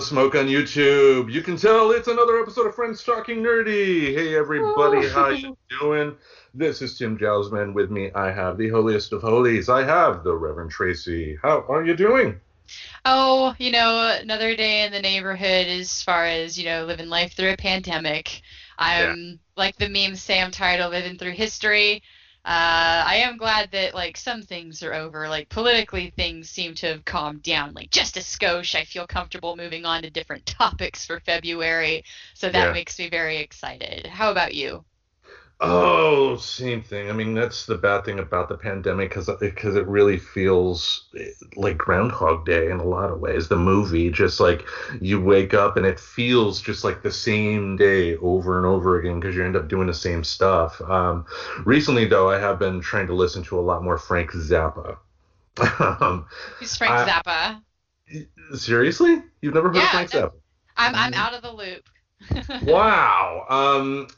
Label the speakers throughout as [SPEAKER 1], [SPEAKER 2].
[SPEAKER 1] The smoke on YouTube, you can tell it's another episode of Friends Talking Nerdy. Hey everybody, how you doing? This is Tim Jousman. With me, I have the holiest of holies. I have the Reverend Tracy. How are you doing?
[SPEAKER 2] Oh, you know, another day in the neighborhood as far as, you know, living life through a pandemic. I'm yeah. like the memes say I'm tired of living through history. Uh, I am glad that like some things are over. Like politically, things seem to have calmed down. Like just a skosh, I feel comfortable moving on to different topics for February. So that yeah. makes me very excited. How about you?
[SPEAKER 1] Oh, same thing. I mean, that's the bad thing about the pandemic because because it really feels like Groundhog Day in a lot of ways. The movie, just like you wake up and it feels just like the same day over and over again because you end up doing the same stuff. Um, recently, though, I have been trying to listen to a lot more Frank Zappa.
[SPEAKER 2] um, Who's Frank I,
[SPEAKER 1] Zappa? Seriously, you've never heard yeah, of Frank Zappa?
[SPEAKER 2] I'm I'm out of the loop.
[SPEAKER 1] wow. Um.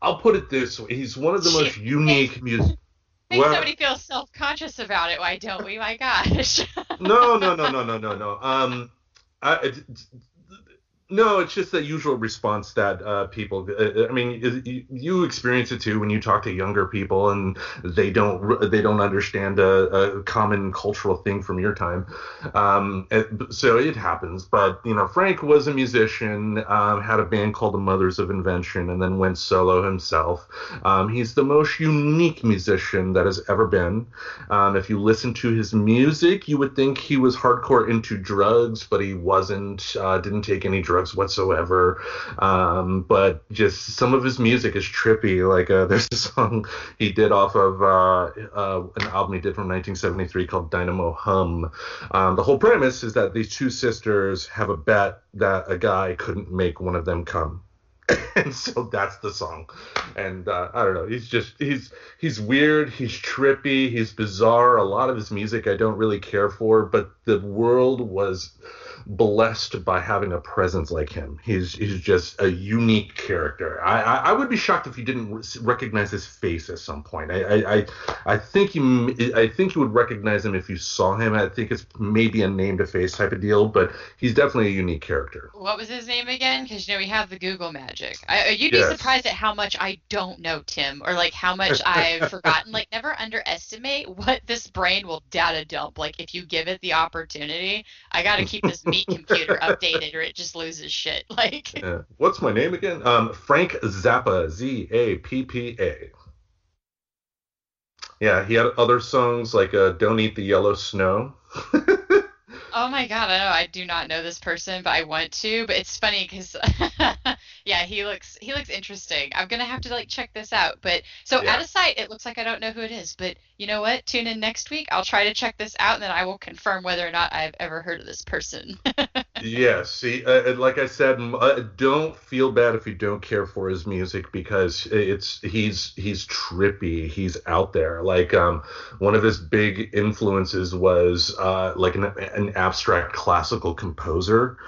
[SPEAKER 1] I'll put it this way: he's one of the most unique music.
[SPEAKER 2] Think well, somebody feels self-conscious about it. Why don't we? My gosh.
[SPEAKER 1] no, no, no, no, no, no, no. Um, I, no, it's just the usual response that uh, people. Uh, I mean, you experience it too when you talk to younger people and they don't they don't understand a, a common cultural thing from your time. Um, so it happens. But you know, Frank was a musician, um, had a band called the Mothers of Invention, and then went solo himself. Um, he's the most unique musician that has ever been. Um, if you listen to his music, you would think he was hardcore into drugs, but he wasn't. Uh, didn't take any drugs drugs whatsoever. Um, but just some of his music is trippy. Like uh, there's a song he did off of uh, uh, an album he did from 1973 called Dinah-Moe Humm. Um, the whole premise is that these two sisters have a bet that a guy couldn't make one of them come. and so that's the song and uh, i don't know he's just he's he's weird he's trippy he's bizarre a lot of his music i don't really care for but the world was blessed by having a presence like him. He's he's just a unique character. I I, I would be shocked if you didn't recognize his face at some point. I, I I think you I think you would recognize him if you saw him. I think it's maybe a name to face type of deal, but he's definitely a unique character.
[SPEAKER 2] What was his name again? Because you know we have the Google magic. I, you'd be yes. surprised at how much I don't know Tim, or like how much I've forgotten. Like never underestimate what this brain will data dump. Like if you give it the opportunity, I got to keep this computer updated or it just loses shit. Like,
[SPEAKER 1] yeah. what's my name again? Um, Frank Zappa, Z A P P A. Yeah, he had other songs like uh, "Don't Eat the Yellow Snow."
[SPEAKER 2] oh my god, I know I do not know this person, but I want to. But it's funny because yeah, he looks he looks interesting. I'm gonna have to like check this out. But so yeah. out of sight, it looks like I don't know who it is. But you know what? Tune in next week. I'll try to check this out, and then I will confirm whether or not I've ever heard of this person.
[SPEAKER 1] yes. See, uh, like I said, uh, don't feel bad if you don't care for his music because it's he's he's trippy. He's out there. Like um, one of his big influences was uh, like an, an abstract classical composer,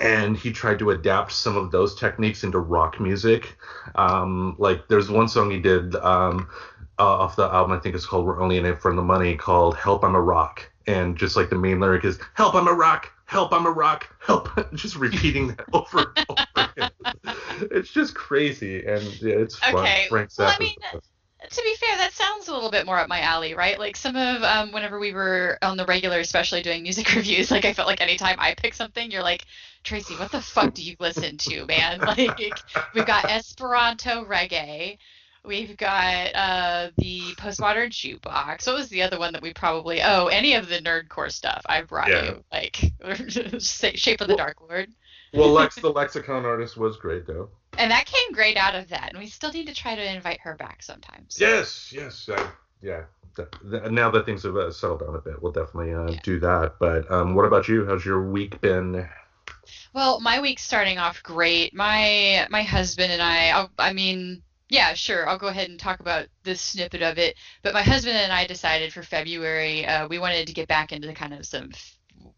[SPEAKER 1] and he tried to adapt some of those techniques into rock music. Um, like there's one song he did. Um, uh, off the album. I think it's called "We're Only in It for the Money," called "Help I'm a Rock," and just like the main lyric is "Help I'm a Rock, Help I'm a Rock, Help," just repeating that over and over again. It's just crazy, and yeah, it's fun.
[SPEAKER 2] Okay, Frank well, I mean, to be fair, that sounds a little bit more up my alley, right? Like some of um, whenever we were on the regular, especially doing music reviews, like I felt like anytime I pick something, you're like, Tracy, what the fuck do you listen to, man? Like we've got Esperanto reggae, We've got uh, the postmodern jukebox. What was the other one that we probably? Oh, any of the nerdcore stuff. I brought yeah. you like Shape of the Dark Lord.
[SPEAKER 1] well, Lex, the lexicon artist, was great though.
[SPEAKER 2] And that came great out of that, and we still need to try to invite her back sometimes.
[SPEAKER 1] Yes, yes, I, yeah. now that things have uh, settled down a bit, we'll definitely uh, yeah. do that. But um, what about you? How's your week been?
[SPEAKER 2] Well, my week's starting off great. My my husband and I, I, I mean, yeah, sure. I'll go ahead and talk about this snippet of it. But my husband and I decided for February, uh, we wanted to get back into the kind of some.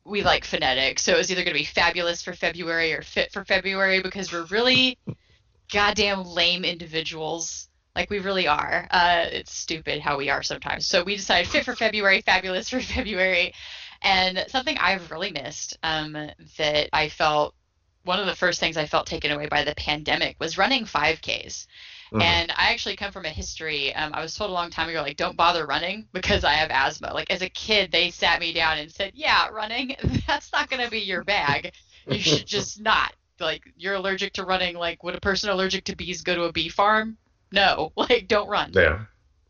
[SPEAKER 2] We like phonetics, so it was either going to be fabulous for February or fit for February because we're really goddamn lame individuals. Like we really are. Uh, it's stupid how we are sometimes. So we decided fit for February, fabulous for February, And something I've really missed um, that I felt one of the first things I felt taken away by the pandemic was running 5Ks. Mm-hmm. And I actually come from a history. Um, I was told a long time ago, like, don't bother running because I have asthma. Like, as a kid, they sat me down and said, yeah, running, that's not going to be your bag. You should just not. Like, you're allergic to running. Like, would a person allergic to bees go to a bee farm? No. Like, don't run.
[SPEAKER 1] Yeah.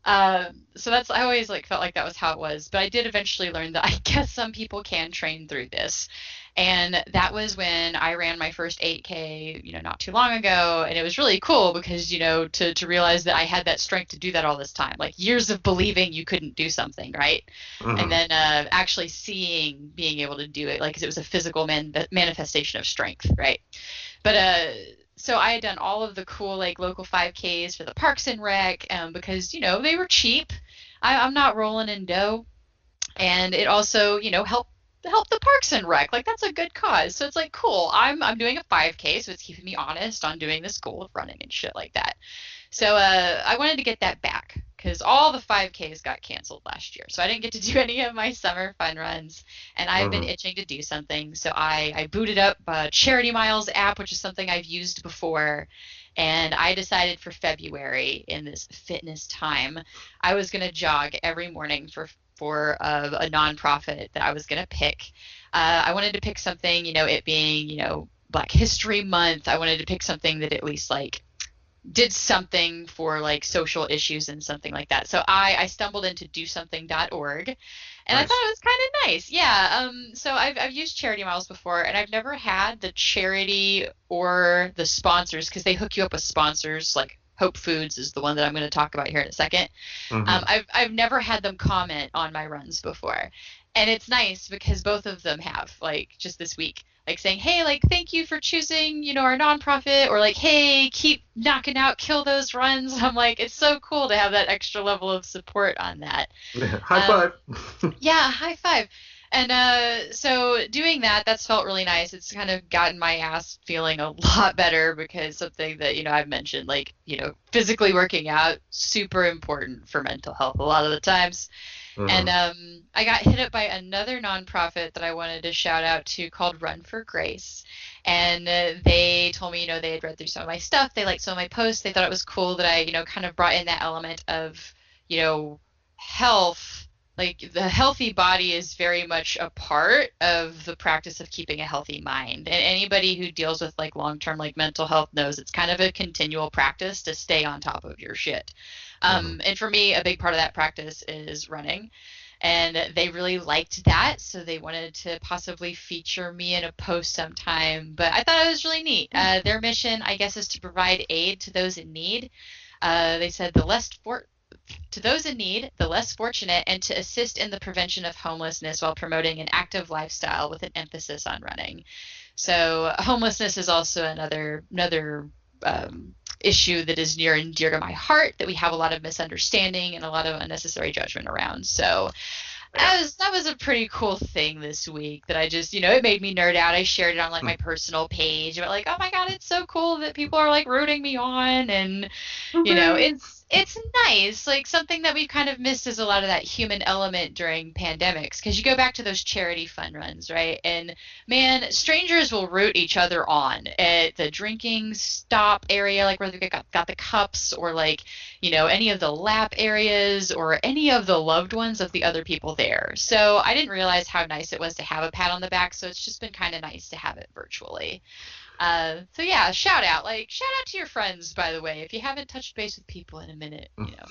[SPEAKER 2] Um, so that's I always like felt like that was how it was, but I did eventually learn that I guess some people can train through this. And that was when I ran my first 8K, you know, not too long ago. And it was really cool because, you know, to, to realize that I had that strength to do that all this time, like years of believing you couldn't do something, right? Mm-hmm. And then uh, actually seeing being able to do it, like, cause it was a physical man- manifestation of strength, right? But, uh, so I had done all of the cool like local 5Ks for the Parks and Rec um, because you know they were cheap. I, I'm not rolling in dough, and it also you know helped help the parks and rec. Like that's a good cause. So it's like cool. I'm I'm doing a 5K, so it's keeping me honest on doing this goal of running and shit like that. So uh, I wanted to get that back because all the 5Ks got canceled last year. So I didn't get to do any of my summer fun runs, and I've been mm-hmm. itching to do something. So I I booted up a Charity Miles app, which is something I've used before. And I decided for February in this fitness time, I was going to jog every morning for for a, a nonprofit that I was going to pick. Uh, I wanted to pick something, you know, it being, you know, Black History Month. I wanted to pick something that at least like did something for like social issues and something like that. So I, I stumbled into dosomething.org and nice. I thought it was kind of nice. Yeah. Um, so I've, I've used Charity Miles before and I've never had the charity or the sponsors because they hook you up with sponsors like Hope Foods is the one that I'm going to talk about here in a 2nd mm-hmm. um, I've, I've never had them comment on my runs before. And it's nice because both of them have, like, just this week, like saying, hey, like, thank you for choosing, you know, our nonprofit, or like, hey, keep knocking out, kill those runs. I'm like, it's so cool to have that extra level of support on that.
[SPEAKER 1] high um,
[SPEAKER 2] five. yeah, high five. And uh, so doing that, that's felt really nice. It's kind of gotten my ass feeling a lot better because something that, you know, I've mentioned, like, you know, physically working out, super important for mental health a lot of the times. Mm-hmm. And um, I got hit up by another nonprofit that I wanted to shout out to called Run for Grace. And uh, they told me, you know, they had read through some of my stuff. They liked some of my posts. They thought it was cool that I, you know, kind of brought in that element of, you know, health like the healthy body is very much a part of the practice of keeping a healthy mind. And anybody who deals with like long-term like mental health knows it's kind of a continual practice to stay on top of your shit. Um, mm-hmm. and for me a big part of that practice is running. And they really liked that so they wanted to possibly feature me in a post sometime. But i thought it was really neat. Uh, their mission i guess is to provide aid to those in need. Uh, they said the less for- to those in need, the less fortunate, and to assist in the prevention of homelessness while promoting an active lifestyle with an emphasis on running. So homelessness is also another another um, issue that is near and dear to my heart that we have a lot of misunderstanding and a lot of unnecessary judgment around. So that was that was a pretty cool thing this week that I just you know it made me nerd out. I shared it on like my hmm. personal page, but like oh my god, it's so cool that people are like rooting me on, and you know it's it's nice. Like something that we've kind of missed is a lot of that human element during pandemics. Because you go back to those charity fun runs, right? And man, strangers will root each other on at the drinking stop area, like where they got, got the cups, or like you know any of the lap areas, or any of the loved ones of the other people there. So I didn't realize how nice it was to have a pat on the back. So it's just been kind of nice to have it virtually. Uh, so yeah, shout out, like shout out to your friends, by the way. If you haven't touched base with people in a minute, you know,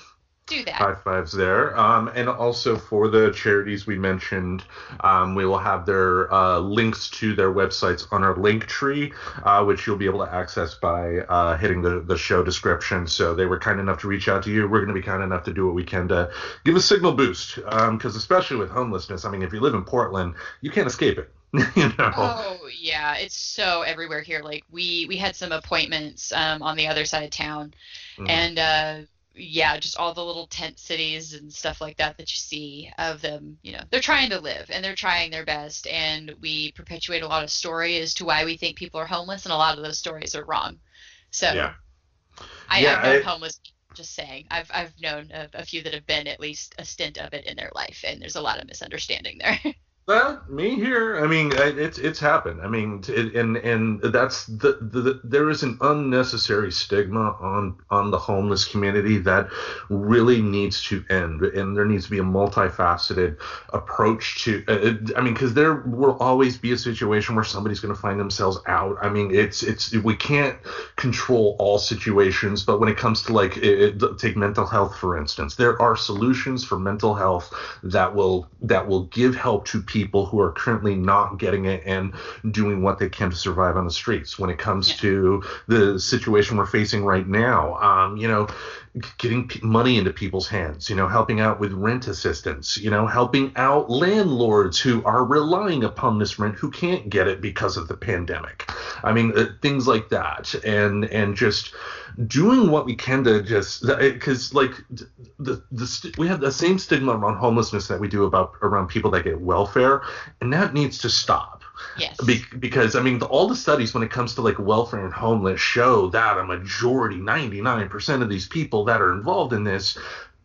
[SPEAKER 2] do that.
[SPEAKER 1] High fives there. Um, and also for the charities we mentioned, um, we will have their uh, links to their websites on our link tree, uh, which you'll be able to access by uh, hitting the, the show description. So they were kind enough to reach out to you. We're going to be kind enough to do what we can to give a signal boost. Because um, especially with homelessness, I mean, if you live in Portland, you can't escape it. you know?
[SPEAKER 2] Oh yeah, it's so everywhere here. Like we we had some appointments um, on the other side of town, mm. and uh, yeah, just all the little tent cities and stuff like that that you see of them. You know, they're trying to live and they're trying their best, and we perpetuate a lot of story as to why we think people are homeless, and a lot of those stories are wrong. So
[SPEAKER 1] yeah,
[SPEAKER 2] I, yeah, I've known I, homeless. Just saying, I've I've known a, a few that have been at least a stint of it in their life, and there's a lot of misunderstanding there.
[SPEAKER 1] That me here. I mean, it's it's happened. I mean, it, and and that's the, the there is an unnecessary stigma on on the homeless community that really needs to end, and there needs to be a multifaceted approach to. Uh, I mean, because there will always be a situation where somebody's going to find themselves out. I mean, it's it's we can't control all situations, but when it comes to like it, take mental health for instance, there are solutions for mental health that will that will give help to people who are currently not getting it and doing what they can to survive on the streets. When it comes yeah. to the situation we're facing right now, um, you know, getting money into people's hands, you know, helping out with rent assistance, you know, helping out landlords who are relying upon this rent who can't get it because of the pandemic. I mean, uh, things like that, and and just doing what we can to just because like the the we have the same stigma around homelessness that we do about around people that get welfare, and that needs to stop
[SPEAKER 2] Yes.
[SPEAKER 1] Be- because I mean, the, all the studies when it comes to like welfare and homeless show that a majority, 99% of these people that are involved in this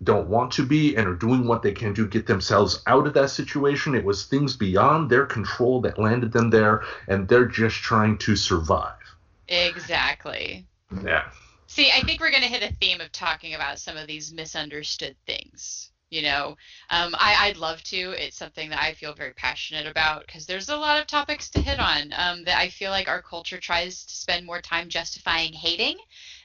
[SPEAKER 1] don't want to be and are doing what they can to get themselves out of that situation. It was things beyond their control that landed them there, and they're just trying to survive.
[SPEAKER 2] Exactly.
[SPEAKER 1] Yeah.
[SPEAKER 2] See, I think we're going to hit a theme of talking about some of these misunderstood things you know? Um, I, i'd love to. It's something that i feel very passionate about because there's a lot of topics to hit on um, that i feel like our culture tries to spend more time justifying hating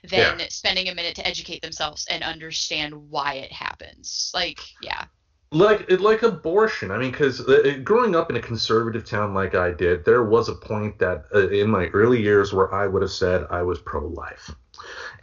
[SPEAKER 2] than yeah. spending a minute to educate themselves and understand why it happens. Like yeah.
[SPEAKER 1] Like like abortion. I mean because uh, growing up in a conservative town like i did there was a point that uh, in my early years where i would have said i was pro-life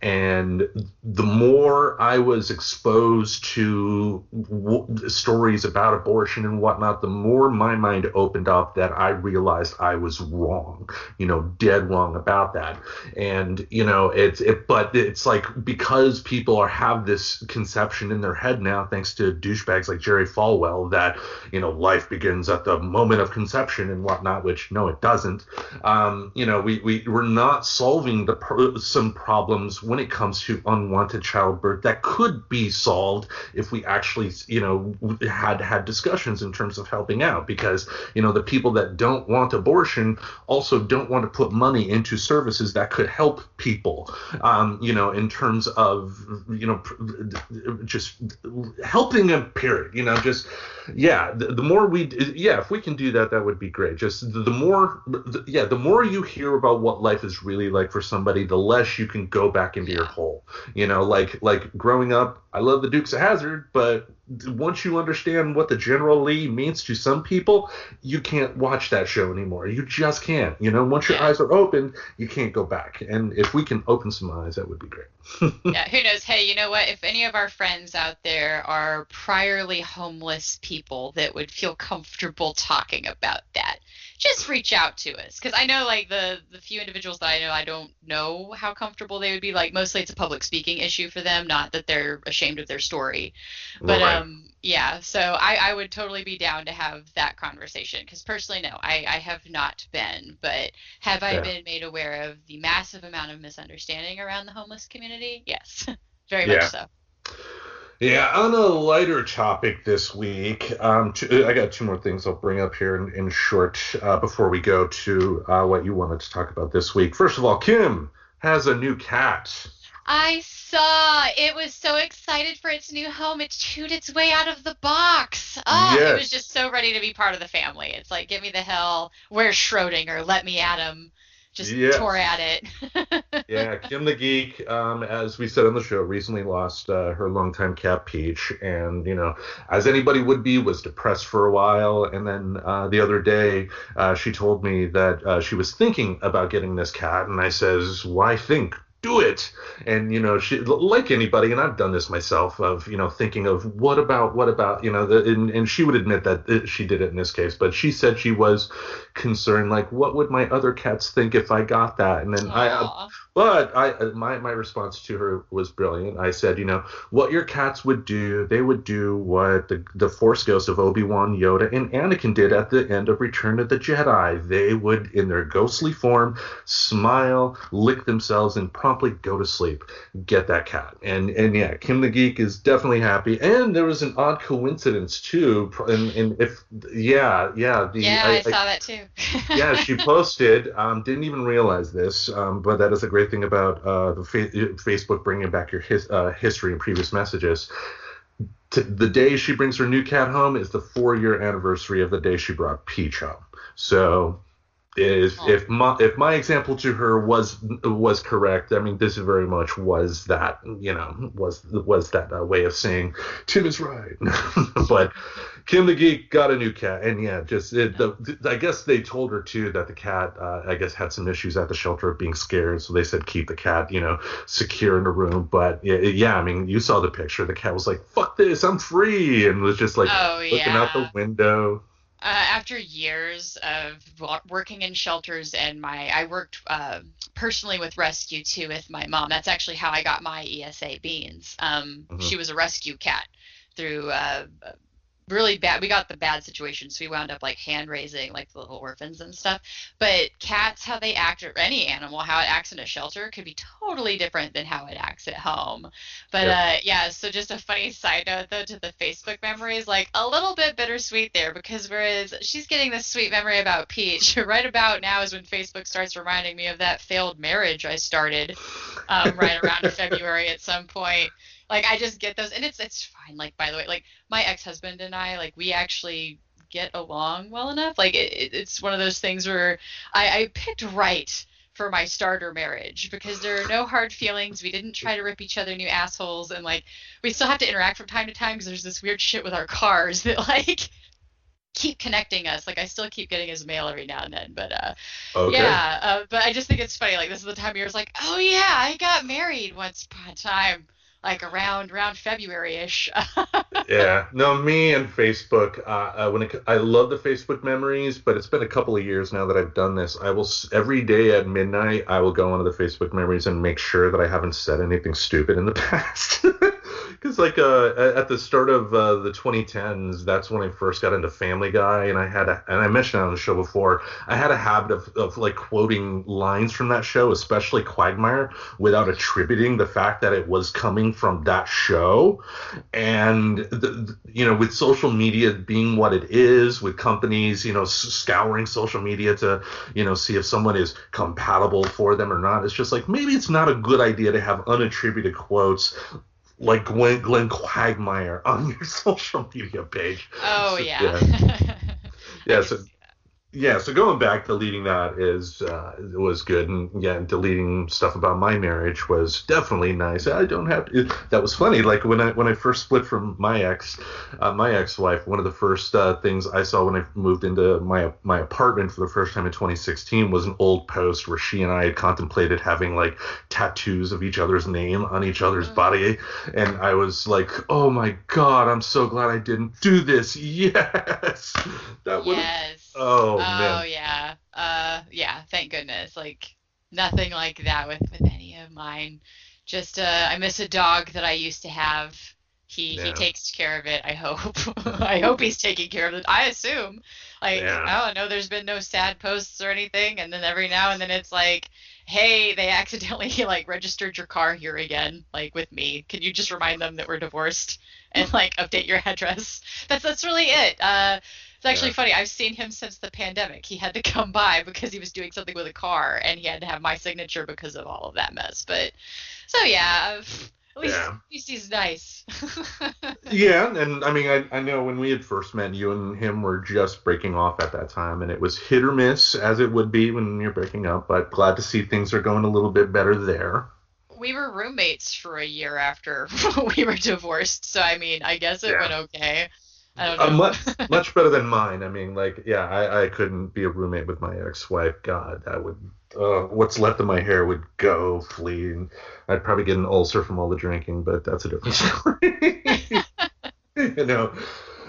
[SPEAKER 1] and the more I was exposed to w- stories about abortion and whatnot, the more my mind opened up that I realized I was wrong, you know, dead wrong about that. And you know, it's it, but it's like because people are have this conception in their head now, thanks to douchebags like Jerry Falwell, that you know life begins at the moment of conception and whatnot, which no, it doesn't. Um, you know, we we we're not solving the some problems when it comes to unwanted childbirth that could be solved if we actually, you know, had had discussions in terms of helping out. Because you know, the people that don't want abortion also don't want to put money into services that could help people. Um, you know, in terms of you know, just helping them. Period. You know, just yeah. The, the more we, yeah, if we can do that, that would be great. Just the, more, the, yeah, the more you hear about what life is really like for somebody, the less you can go back into your hole. You know, like like growing up, I love the Dukes of Hazzard, but once you understand what the General Lee means to some people, you can't watch that show anymore. You just can't. You know, once your eyes are open, you can't go back. And if we can open some eyes, that would be great.
[SPEAKER 2] yeah, who knows? Hey, you know what? If any of our friends out there are priorly homeless people that would feel comfortable talking about that, just reach out to us. Because I know like the the few individuals that I know I don't know how comfortable they would be. Like mostly it's a public speaking issue for them not that they're ashamed of their story. But right. um yeah so I I would totally be down to have that conversation. Because personally no I I have not been. But have I yeah. been made aware of the massive amount of misunderstanding around the homeless community? Yes. Very yeah. much so
[SPEAKER 1] yeah, on a lighter topic this week, um, two, I got two more things I'll bring up here in, in short uh, before we go to uh, what you wanted to talk about this week. First of all, Kim has a new cat.
[SPEAKER 2] I saw. It was so excited for its new home. It chewed its way out of the box. Oh, yes. it was just so ready to be part of the family. It's like, give me the hell. Where's Schrodinger? Let me at him just yes. tore at it.
[SPEAKER 1] yeah, Kim the Geek, um, as we said on the show, recently lost uh, her longtime cat Peach, and you know, as anybody would be, was depressed for a while, and then uh, the other day uh, she told me that uh, she was thinking about getting this cat, and I says, why think? Do it and you know she like anybody and i've done this myself of you know thinking of what about what about you know the, and, and she would admit that uh, she did it in this case but she said she was concerned like what would my other cats think if i got that and then Aww. i But I uh, my my response to her was brilliant. I said, you know, what your cats would do, they would do what the the Force ghosts of Obi Wan, Yoda, and Anakin did at the end of Return of the Jedi. They would, in their ghostly form, smile, lick themselves, and promptly go to sleep. Get that cat. And and yeah, Kim the Geek is definitely happy. And there was an odd coincidence too. And, and if yeah yeah
[SPEAKER 2] the, yeah I, I saw I, that too.
[SPEAKER 1] yeah, she posted. Um, didn't even realize this, um, but that is a great thing about uh, the fa- Facebook bringing back your his, uh, history and previous messages. The day she brings her new cat home is the four year anniversary of the day she brought Peach home. So if oh. if my if my example to her was was correct, I mean this very much was that you know was was that uh, way of saying Tim is right. but Kim the Geek got a new cat, and yeah, just it, the, I guess they told her too that the cat, uh, I guess, had some issues at the shelter of being scared, so they said keep the cat, you know, secure in the room. But yeah, yeah I mean, you saw the picture. The cat was like, "Fuck this, I'm free," and was just like
[SPEAKER 2] oh,
[SPEAKER 1] looking
[SPEAKER 2] yeah.
[SPEAKER 1] out the window.
[SPEAKER 2] Uh, after years of working in shelters and my i worked uh, personally with rescue too with my mom that's actually how i got my esa beans um, mm-hmm. she was a rescue cat through uh, really bad we got the bad situation so we wound up like hand raising like the little orphans and stuff. But cats how they act or any animal how it acts in a shelter could be totally different than how it acts at home. But yeah. uh yeah so just a funny side note though to the facebook memories like a little bit bittersweet there because whereas she's getting this sweet memory about peach right about now is when facebook starts reminding me of that failed marriage i started um, right around february at some point like I just get those, and it's it's fine. Like by the way, like my ex husband and I, like we actually get along well enough. Like it, it's one of those things where I, I picked right for my starter marriage because there are no hard feelings. We didn't try to rip each other new assholes, and like we still have to interact from time to time because there's this weird shit with our cars that like keep connecting us. Like I still keep getting his mail every now and then, but uh, okay. yeah. Uh, but I just think it's funny. Like this is the time of year. It's like, oh yeah, I got married once upon a time like around around February ish.
[SPEAKER 1] yeah, no, me and Facebook. Uh, uh, when it, I love the Facebook memories, but it's been a couple of years now that I've done this. I will every day at midnight. I will go onto the Facebook memories and make sure that I haven't said anything stupid in the past because like uh, at the start of uh, the 2010s, that's when I first got into Family Guy, and I had a, and I mentioned on the show before, I had a habit of, of like quoting lines from that show, especially Quagmire, without attributing the fact that it was coming from that show, and the, the, you know, with social media being what it is, with companies, you know, scouring social media to you know see if someone is compatible for them or not, it's just like maybe it's not a good idea to have unattributed quotes like Glenn, Glenn Quagmire on your social media page.
[SPEAKER 2] Oh
[SPEAKER 1] so,
[SPEAKER 2] yeah. Yeah.
[SPEAKER 1] yeah so yeah, so going back, deleting that is uh, was good, and yeah, deleting stuff about my marriage was definitely nice. I don't have to. That was funny. Like when I when I first split from my ex, uh, my ex-wife, one of the first uh, things I saw when I moved into my my apartment for the first time in 2016 was an old post where she and I had contemplated having like tattoos of each other's name on each other's mm-hmm. body, and I was like, oh my god, I'm so glad I didn't do this. Yes,
[SPEAKER 2] that would. Yes
[SPEAKER 1] Oh,
[SPEAKER 2] oh
[SPEAKER 1] man.
[SPEAKER 2] yeah. Uh, yeah. Thank goodness. Like nothing like that with with any of mine. Just uh, I miss a dog that I used to have. He yeah. he takes care of it. I hope. I hope he's taking care of it. I assume. Like yeah. I don't know. There's been no sad posts or anything, and then every now and then it's like, hey, they accidentally like registered your car here again, like with me. Can you just remind them that we're divorced and like update your address? That's that's really it. Uh, it's actually yeah. funny. I've seen him since the pandemic. He had to come by because he was doing something with a car, and he had to have my signature because of all of that mess. But so yeah, at least, yeah. at least he's nice.
[SPEAKER 1] yeah, and I mean, I, I know when we had first met, you and him were just breaking off at that time, and it was hit or miss as it would be when you're breaking up. But glad to see things are going a little bit better there
[SPEAKER 2] we were roommates for a year after we were divorced. So I mean, I guess it yeah. went okay. I don't
[SPEAKER 1] uh, know. Uh, much much better than mine. I mean, like, yeah, I, I couldn't be a roommate with my ex-wife. God, that would uh, what's left of my hair would go flee, and I'd probably get an ulcer from all the drinking. But that's a different story. you know.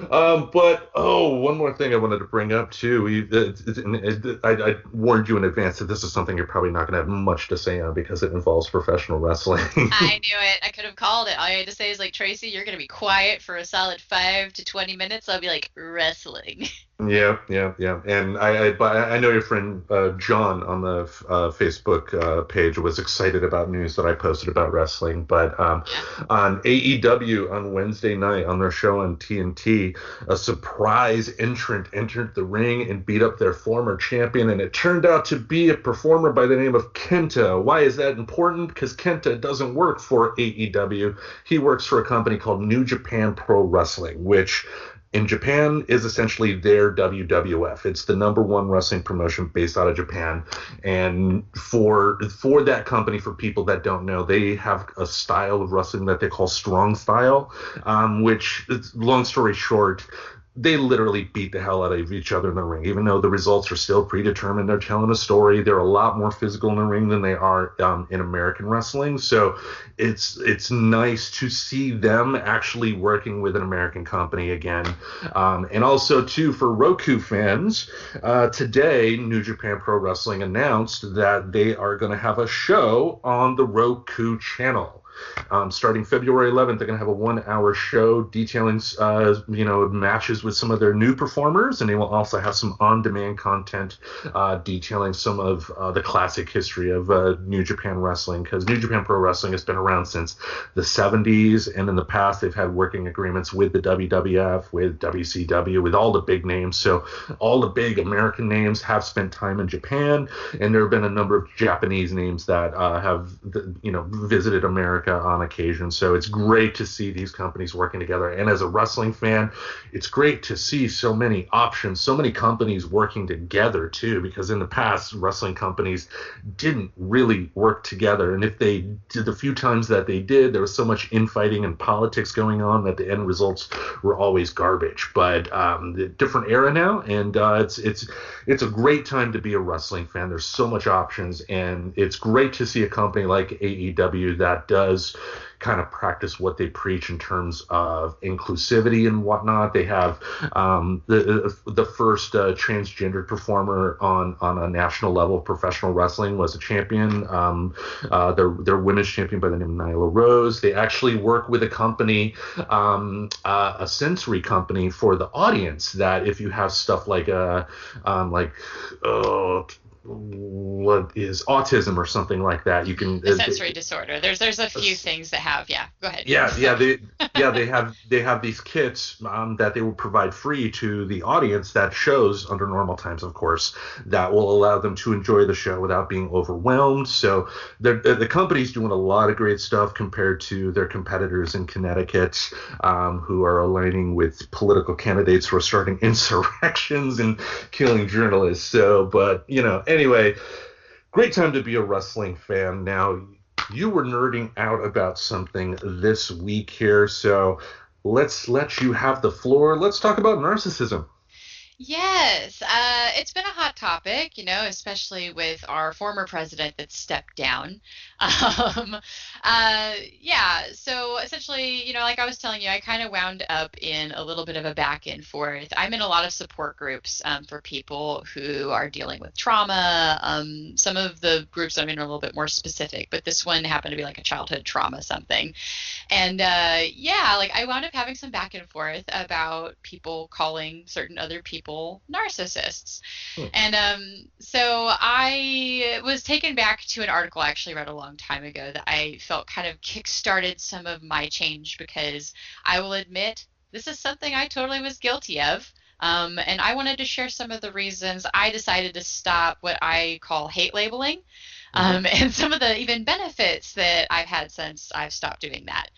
[SPEAKER 1] Um, but oh, one more thing I wanted to bring up too. We, it, it, it, I, I, warned you in advance that this is something you're probably not going to have much to say on because it involves professional wrestling.
[SPEAKER 2] I knew it. I could have called it. All I had to say is like Tracy, you're going to be quiet for a solid five to twenty minutes. I'll be like wrestling.
[SPEAKER 1] Yeah, yeah, yeah. And I, I, I know your friend uh, John on the uh, Facebook uh, page was excited about news that I posted about wrestling. But um, on AEW on Wednesday night on their show on TNT, a surprise entrant entered the ring and beat up their former champion, and it turned out to be a performer by the name of Kenta. Why is that important? Because Kenta doesn't work for AEW. He works for a company called New Japan Pro Wrestling, which in Japan is essentially their WWF. It's the number one wrestling promotion based out of Japan. And for for that company, for people that don't know, they have a style of wrestling that they call strong style, um, which, long story short, they literally beat the hell out of each other in the ring, even though the results are still predetermined. They're telling a story. They're a lot more physical in the ring than they are um, in American wrestling. So it's it's nice to see them actually working with an American company again. Um, and also too for Roku fans, uh, today New Japan Pro Wrestling announced that they are going to have a show on the Roku channel. Um, starting February 11th, they're going to have a one-hour show detailing, uh, you know, matches with some of their new performers, and they will also have some on-demand content uh, detailing some of uh, the classic history of uh, New Japan Wrestling. Because New Japan Pro Wrestling has been around since the 70s, and in the past they've had working agreements with the WWF, with WCW, with all the big names. So all the big American names have spent time in Japan, and there have been a number of Japanese names that uh, have, you know, visited America America on occasion. So it's great to see these companies working together. And as a wrestling fan, it's great to see so many options, so many companies working together too, because in the past, wrestling companies didn't really work together. And if they did the few times that they did, there was so much infighting and politics going on that the end results were always garbage. But um, the different era now, and uh, it's it's it's a great time to be a wrestling fan. There's so much options, and it's great to see a company like AEW that does does kind of practice what they preach in terms of inclusivity and whatnot. They have um, the the first uh, transgendered performer on on a national level of professional wrestling was a champion. Um, uh, their their women's champion by the name of Nyla Rose. They actually work with a company, um, uh, a sensory company for the audience. That if you have stuff like a um, like oh what is autism or something like that. You can
[SPEAKER 2] sensory uh, disorder. There's there's a few things that have yeah. Go ahead.
[SPEAKER 1] Yeah, yeah, they yeah they have they have these kits um, that they will provide free to the audience that shows under normal times, of course, that will allow them to enjoy the show without being overwhelmed. So the company's doing a lot of great stuff compared to their competitors in Connecticut, um, who are aligning with political candidates who are starting insurrections and killing journalists. So, but you know anyway, great time to be a wrestling fan. Now, you were nerding out about something this week here, so let's let you have the floor. Let's talk about narcissism.
[SPEAKER 2] Yes, uh, it's been a hot topic, you know, especially with our former president that stepped down. Um, uh, yeah, so essentially, you know, like I was telling you, I kind of wound up in a little bit of a back and forth. I'm in a lot of support groups um, for people who are dealing with trauma. Um, some of the groups I'm in are a little bit more specific, but this one happened to be like a childhood trauma something. And uh, yeah, like I wound up having some back and forth about people calling certain other people narcissists. Hmm. And um, so I was taken back to an article I actually read a long time ago that I felt kind of kickstarted some of my change because I will admit this is something I totally was guilty of. Um, and I wanted to share some of the reasons I decided to stop what I call hate labeling mm-hmm. um, and some of the even benefits that I've had since I've stopped doing that.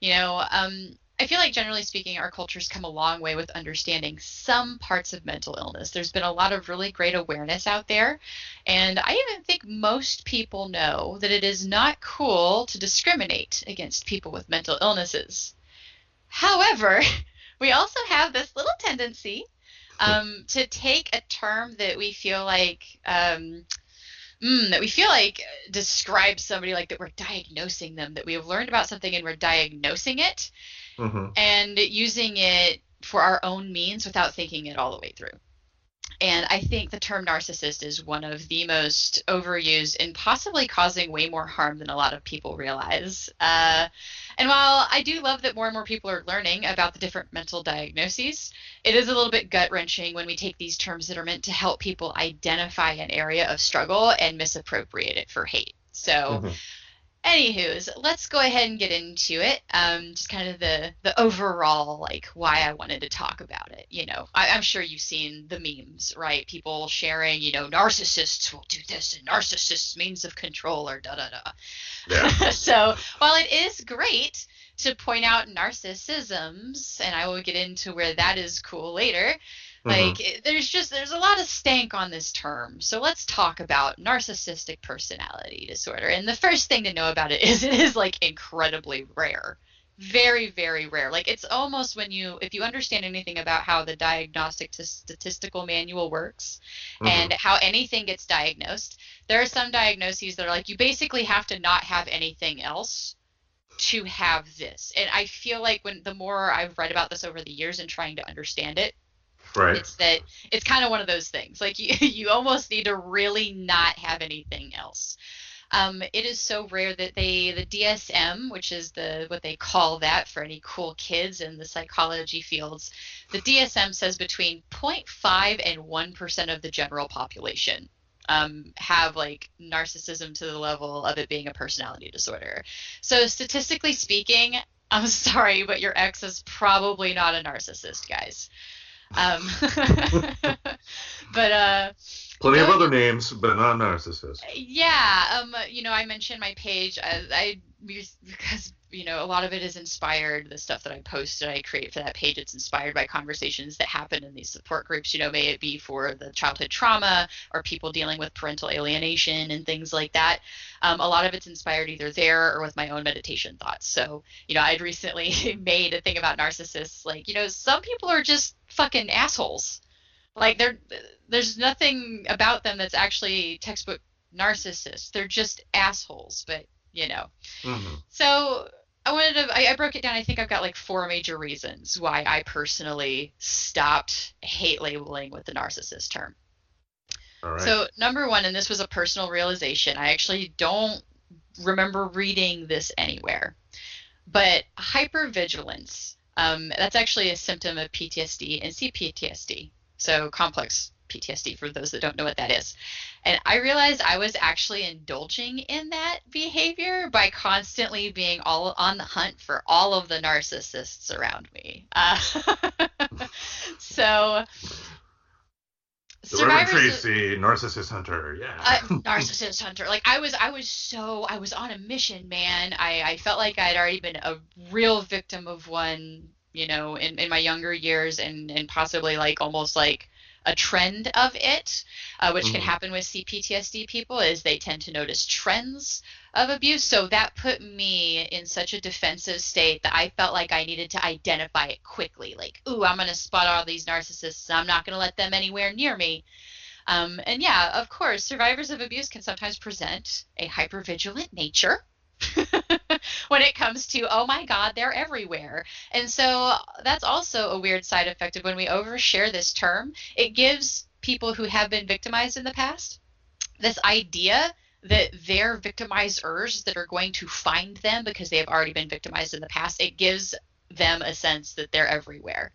[SPEAKER 2] You know, um, I feel like generally speaking, our culture's come a long way with understanding some parts of mental illness. There's been a lot of really great awareness out there. And I even think most people know that it is not cool to discriminate against people with mental illnesses. However, we also have this little tendency um, to take a term that we feel like. Um, mm, that we feel like describes somebody like that we're diagnosing them, that we have learned about something and we're diagnosing it, mm-hmm. and using it for our own means without thinking it all the way through. And I think the term narcissist is one of the most overused and possibly causing way more harm than a lot of people realize. Uh, and while I do love that more and more people are learning about the different mental diagnoses, it is a little bit gut wrenching when we take these terms that are meant to help people identify an area of struggle and misappropriate it for hate. So, mm-hmm. Anywho's, let's go ahead and get into it. Um, just kind of the the overall like why I wanted to talk about it. You know, I, am sure you've seen the memes, right? People sharing, you know, narcissists will do this and narcissists means of control or da da da. Yeah. so while it is great to point out narcissisms, and I will get into where that is cool later. Like mm-hmm. there's just there's a lot of stank on this term. So let's talk about narcissistic personality disorder. And the first thing to know about it is it is like incredibly rare. Very very rare. Like it's almost when you if you understand anything about how the diagnostic statistical manual works mm-hmm. and how anything gets diagnosed, there are some diagnoses that are like you basically have to not have anything else to have this. And I feel like when the more I've read about this over the years and trying to understand it,
[SPEAKER 1] Right.
[SPEAKER 2] It's that it's kind of one of those things. Like you, you almost need to really not have anything else. Um, it is so rare that they the DSM, which is the what they call that for any cool kids in the psychology fields, the DSM says between 0.5 and 1 percent of the general population um, have like narcissism to the level of it being a personality disorder. So statistically speaking, I'm sorry, but your ex is probably not a narcissist, guys. Um, but uh,
[SPEAKER 1] plenty of other names, but not narcissist.
[SPEAKER 2] Yeah. Um. You know, I mentioned my page. I, I because you know a lot of it is inspired the stuff that i post and i create for that page it's inspired by conversations that happen in these support groups you know may it be for the childhood trauma or people dealing with parental alienation and things like that um, a lot of it's inspired either there or with my own meditation thoughts so you know i'd recently made a thing about narcissists like you know some people are just fucking assholes like they're there's nothing about them that's actually textbook narcissists they're just assholes but you know. Mm-hmm. So I wanted to. I, I, broke it down. I think I've got like four major reasons why I personally stopped hate labeling with the narcissist term. All right. So number one, and this was a personal realization. I actually don't remember reading this anywhere, but hypervigilance. Um, that's actually a symptom of PTSD and CPTSD. So complex PTSD for those that don't know what that is. And I realized I was actually indulging in that behavior by constantly being all on the hunt for all of the narcissists around me. Uh, so
[SPEAKER 1] the Reverend Tracy, narcissist hunter, yeah.
[SPEAKER 2] uh, narcissist hunter. Like I was, I was so, I was on a mission, man. I, I felt like I'd already been a real victim of one, you know, in, in my younger years, and and possibly like almost like a trend of it, uh, which mm-hmm. can happen with CPTSD people, is they tend to notice trends of abuse. So that put me in such a defensive state that I felt like I needed to identify it quickly. Like, ooh, I'm going to spot all these narcissists. I'm not going to let them anywhere near me. Um, and yeah, of course, survivors of abuse can sometimes present a hypervigilant nature. when it comes to oh my god they're everywhere. And so that's also a weird side effect of when we overshare this term. It gives people who have been victimized in the past this idea that they're victimizers that are going to find them because they have already been victimized in the past. It gives them a sense that they're everywhere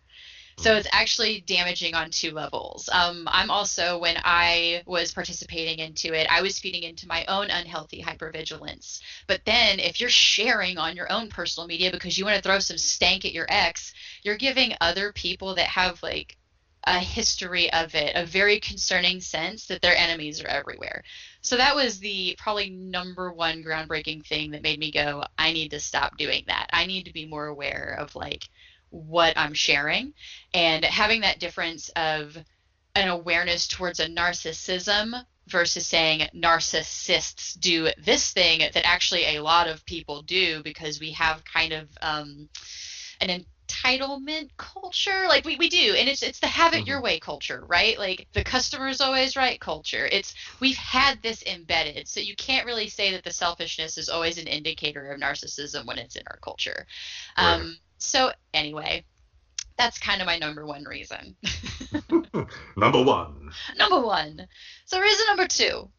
[SPEAKER 2] so it's actually damaging on two levels. Um, I'm also, when I was participating into it, I was feeding into my own unhealthy hypervigilance. But then if you're sharing on your own personal media because you want to throw some stank at your ex, you're giving other people that have like a history of it a very concerning sense that their enemies are everywhere. So that was the probably number one groundbreaking thing that made me go, I need to stop doing that. I need to be more aware of like, what I'm sharing. And having that difference of an awareness towards a narcissism versus saying narcissists do this thing that actually a lot of people do because we have kind of um, an entitlement culture. Like we, we do. And it's it's the have it mm-hmm. your way culture right? Like the customer is always right culture. It's we've had this embedded. So you can't really say that the selfishness is always an indicator of narcissism when it's in our culture. Right. um, so anyway, that's kind of my number one reason.
[SPEAKER 1] number one.
[SPEAKER 2] Number one. So reason number two.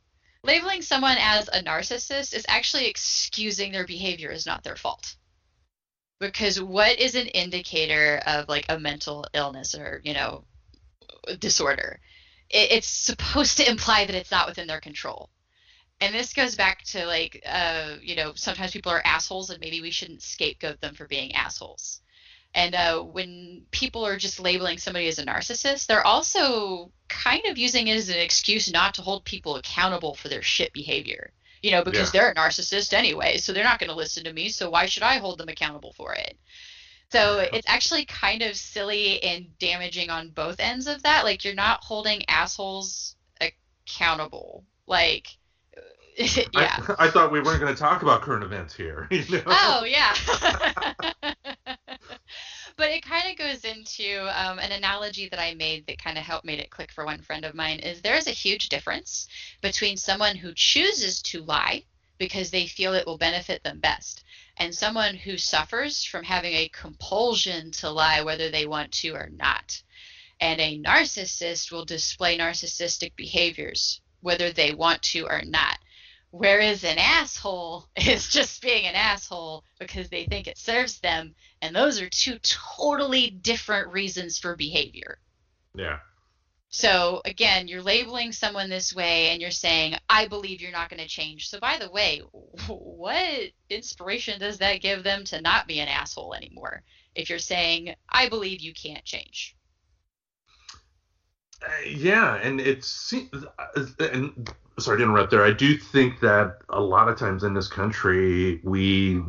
[SPEAKER 2] Labeling someone as a narcissist is actually excusing their behavior is not their fault. Because what is an indicator of like a mental illness or, you know, disorder? It, it's supposed to imply that it's not within their control. And this goes back to like, uh, you know, sometimes people are assholes and maybe we shouldn't scapegoat them for being assholes and uh, when people are just labeling somebody as a narcissist, they're also kind of using it as an excuse not to hold people accountable for their shit behavior. You know, because yeah. they're a narcissist anyway, so they're not going to listen to me, so why should I hold them accountable for it? So it's actually kind of silly and damaging on both ends of that. Like, you're not holding assholes accountable. Like,
[SPEAKER 1] yeah. I, I, thought we weren't going to talk about current events here. You know?
[SPEAKER 2] Oh, yeah. but it kind of goes into um, an analogy that I made that kind of helped made it click for one friend of mine is there is a huge difference between someone who chooses to lie because they feel it will benefit them best and someone who suffers from having a compulsion to lie whether they want to or not. And a narcissist will display narcissistic behaviors whether they want to or not. Whereas an asshole is just being an asshole because they think it serves them. And those are two totally different reasons for behavior.
[SPEAKER 1] Yeah.
[SPEAKER 2] So again, you're labeling someone this way and you're saying, I believe you're not going to change. So by the way, what inspiration does that give them to not be an asshole anymore? If you're saying, I believe you can't change.
[SPEAKER 1] Yeah, and it's and sorry to interrupt there. I do think that a lot of times in this country we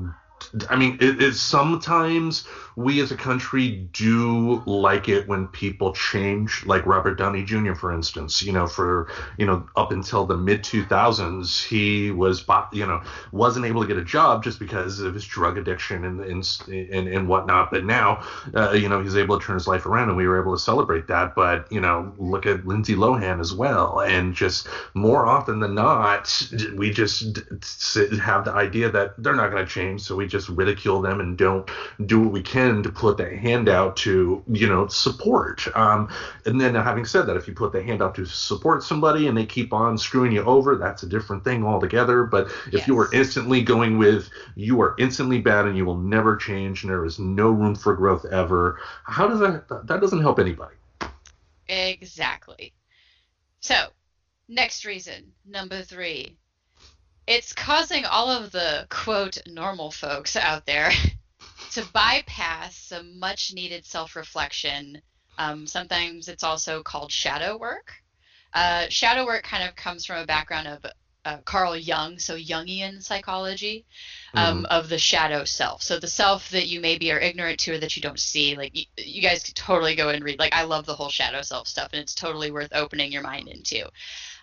[SPEAKER 1] I mean, it is sometimes we as a country do like it when people change, like Robert Downey Jr., for instance. You know, for you know, up until the mid 2000s, he was, you know, wasn't able to get a job just because of his drug addiction and and and, and whatnot. But now, uh, you know, he's able to turn his life around, and we were able to celebrate that. But you know, look at Lindsay Lohan as well, and just more often than not, we just have the idea that they're not going to change, so we just ridicule them and don't do what we can to put that hand out to you know support. Um, and then having said that, if you put the hand out to support somebody and they keep on screwing you over, that's a different thing altogether. But if yes. you are instantly going with you are instantly bad and you will never change and there is no room for growth ever, how does that that doesn't help anybody?
[SPEAKER 2] Exactly. So, next reason, number three, it's causing all of the quote normal folks out there to bypass some much needed self reflection. Um, sometimes it's also called shadow work. Uh, shadow work kind of comes from a background of uh, Carl Jung, so Jungian psychology um, mm. of the shadow self. So the self that you maybe are ignorant to or that you don't see. Like you, you guys could totally go and read. Like I love the whole shadow self stuff, and it's totally worth opening your mind into.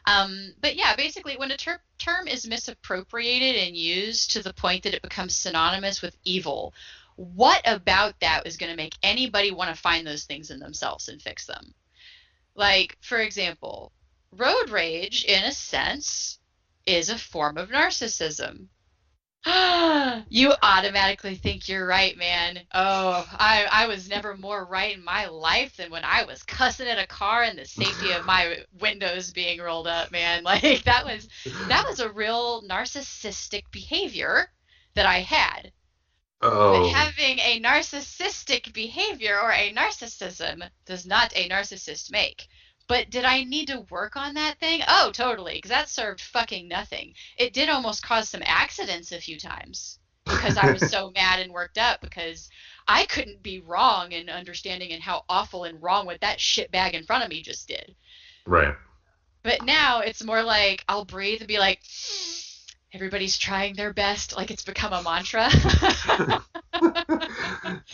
[SPEAKER 2] Um, but yeah, basically, when a ter- term is misappropriated and used to the point that it becomes synonymous with evil, what about that is going to make anybody want to find those things in themselves and fix them? Like, for example, road rage, in a sense, is a form of narcissism. you automatically think you're right, man. Oh, I, I was never more right in my life than when I was cussing at a car and the safety of my windows being rolled up, man. Like that was that was a real narcissistic behavior that I had. Oh. But having a narcissistic behavior or a narcissism does not a narcissist make. But did I need to work on that thing? Oh, totally, because that served fucking nothing. It did almost cause some accidents a few times because I was so mad and worked up because I couldn't be wrong in understanding and how awful and wrong what that shit bag in front of me just did.
[SPEAKER 1] Right.
[SPEAKER 2] But now it's more like I'll breathe and be like, everybody's trying their best, like it's become a mantra.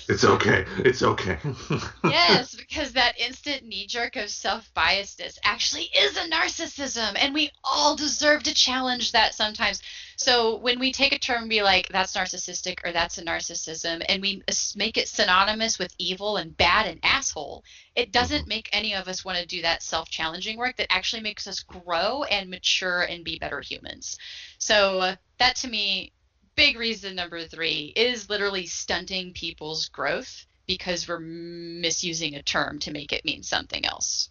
[SPEAKER 1] it's okay. It's okay.
[SPEAKER 2] yes, because that instant knee jerk of self biasness actually is a narcissism, and we all deserve to challenge that sometimes. So when we take a term and be like, that's narcissistic or that's a narcissism, and we make it synonymous with evil and bad and asshole, it doesn't mm-hmm. make any of us want to do that self challenging work that actually makes us grow and mature and be better humans. So uh, that to me big reason number three is literally stunting people's growth because we're misusing a term to make it mean something else.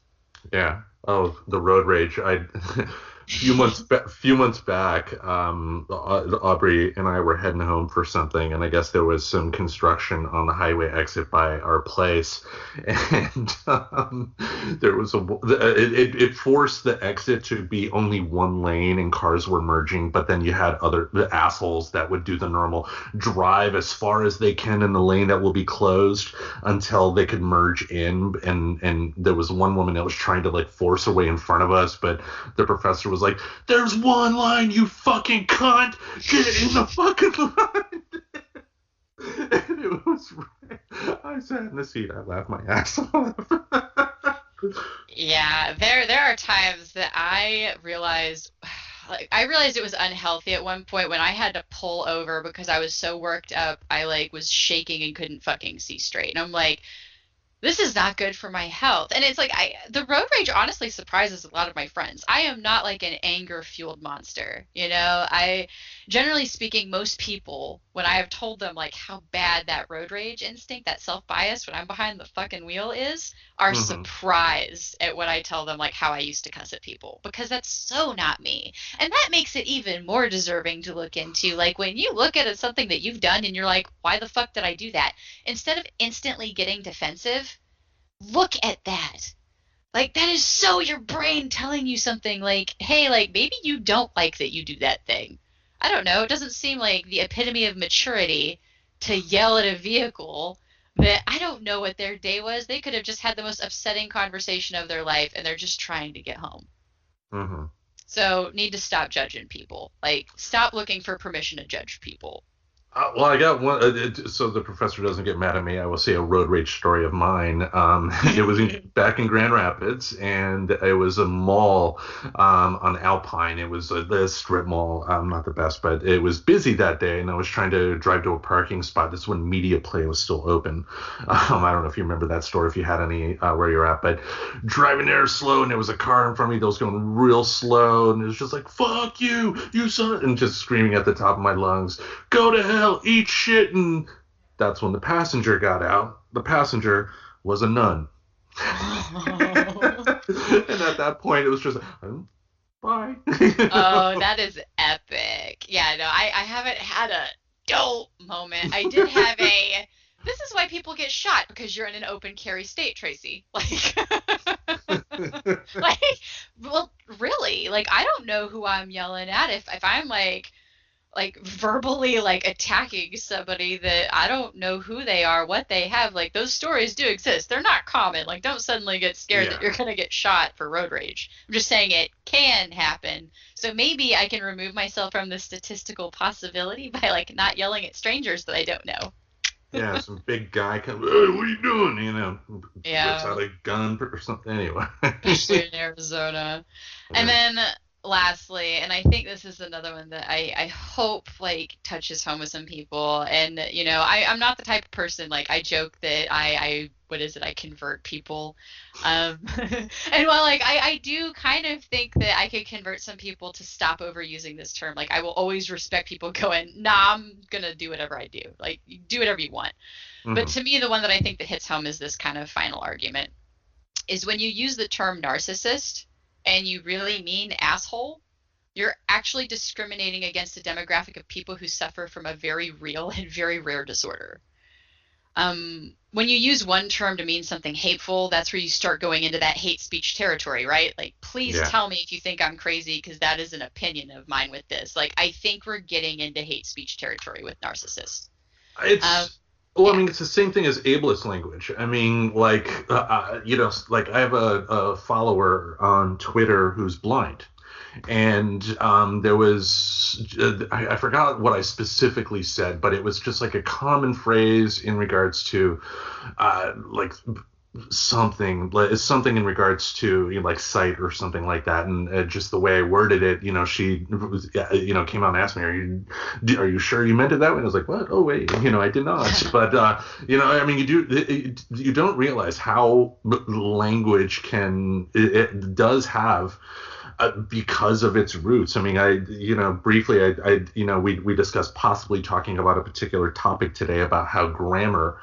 [SPEAKER 1] Yeah. Oh, the road rage. I few months ba- few months back, um, Aubrey and I were heading home for something, and I guess there was some construction on the highway exit by our place, and um, there was a it, it forced the exit to be only one lane, and cars were merging, but then you had other the assholes that would do the normal drive as far as they can in the lane that will be closed until they could merge in, and and there was one woman that was trying to like force her way in front of us, but the professor was like, "There's one line, you fucking cunt! Get in the fucking line!" and it was. I sat in the seat. I laughed my ass off.
[SPEAKER 2] yeah, there there are times that I realized like I realized it was unhealthy at one point when I had to pull over because I was so worked up. I like was shaking and couldn't fucking see straight. And I'm like, this is not good for my health. And it's like I the road rage honestly surprises a lot of my friends. I am not like an anger fueled monster. You know, I generally speaking, most people, when I have told them like how bad that road rage instinct, that self bias when I'm behind the fucking wheel is, are mm-hmm. surprised at what I tell them like how I used to cuss at people. Because that's so not me. And that makes it even more deserving to look into. Like when you look at something that you've done and you're like, why the fuck did I do that? Instead of instantly getting defensive, look at that. Like that is so your brain telling you something like, hey, like maybe you don't like that you do that thing. I don't know. It doesn't seem like the epitome of maturity to yell at a vehicle that I don't know what their day was. They could have just had the most upsetting conversation of their life and they're just trying to get home.
[SPEAKER 1] Mm-hmm.
[SPEAKER 2] So need to stop judging people. Like stop looking for permission to judge people.
[SPEAKER 1] Uh, well, I got one. Uh, so the professor doesn't get mad at me. I will say a road rage story of mine. Um, it was in, back in Grand Rapids, and it was a mall um, on Alpine. It was a, a strip mall. Um, not the best, but it was busy that day, and I was trying to drive to a parking spot. This is when Media Play was still open. Um, I don't know if you remember that store, if you had any uh, where you're at, but driving there slow, and there was a car in front of me that was going real slow, and it was just like "fuck you, you son," and just screaming at the top of my lungs, "Go to hell!" Hell, eat shit. And that's when the passenger got out. The passenger was a nun. and at that point, it was just, oh, bye.
[SPEAKER 2] oh, that is epic. Yeah, no, I, I haven't had a dope moment. I did have a. This is why people get shot because you're in an open carry state, Tracy. Like, like, well, really, like I don't know who I'm yelling at. If if I'm like like verbally like attacking somebody that I don't know who they are, what they have. Like those stories do exist. They're not common. Like don't suddenly get scared yeah. that you're gonna get shot for road rage. I'm just saying it can happen. So maybe I can remove myself from the statistical possibility by like not yelling at strangers that I don't know.
[SPEAKER 1] yeah, some big guy comes. Hey, what are you doing? You know, yeah, whips out a gun or something. Anyway,
[SPEAKER 2] especially in Arizona, and then lastly, and I think this is another one that I, I hope like touches home with some people. And you know, I, I'm not the type of person like I joke that I, I what is it? I convert people. Um, and while like I, I do kind of think that I could convert some people to stop overusing this term. Like I will always respect people going, nah, I'm gonna do whatever I do. Like do whatever you want. Mm-hmm. But to me, the one that I think that hits home is this kind of final argument is when you use the term narcissist and you really mean asshole, you're actually discriminating against a demographic of people who suffer from a very real and very rare disorder. Um, when you use one term to mean something hateful, that's where you start going into that hate speech territory, right? Like, please yeah. tell me if you think I'm crazy because that is an opinion of mine with this. Like, I think we're getting into hate speech territory with narcissists.
[SPEAKER 1] It's um, well. I mean, it's the same thing as ableist language. I mean, like, uh, uh, you know, like I have a, a, follower on Twitter who's blind, and um, there was uh, I, I, forgot what I specifically said, but it was just like a common phrase in regards to, uh, like something it's something in regards to you know, like sight or something like that and uh, just the way i worded it you know she was, you know came out and asked me are you are you sure you meant it that way? And i was like what? Oh wait you know i did not. But uh you know i mean you do you don't realize how language can it, it does have uh, because of its roots. I mean, I, you know, briefly, I, I, you know, we we discussed possibly talking about a particular topic today about how grammar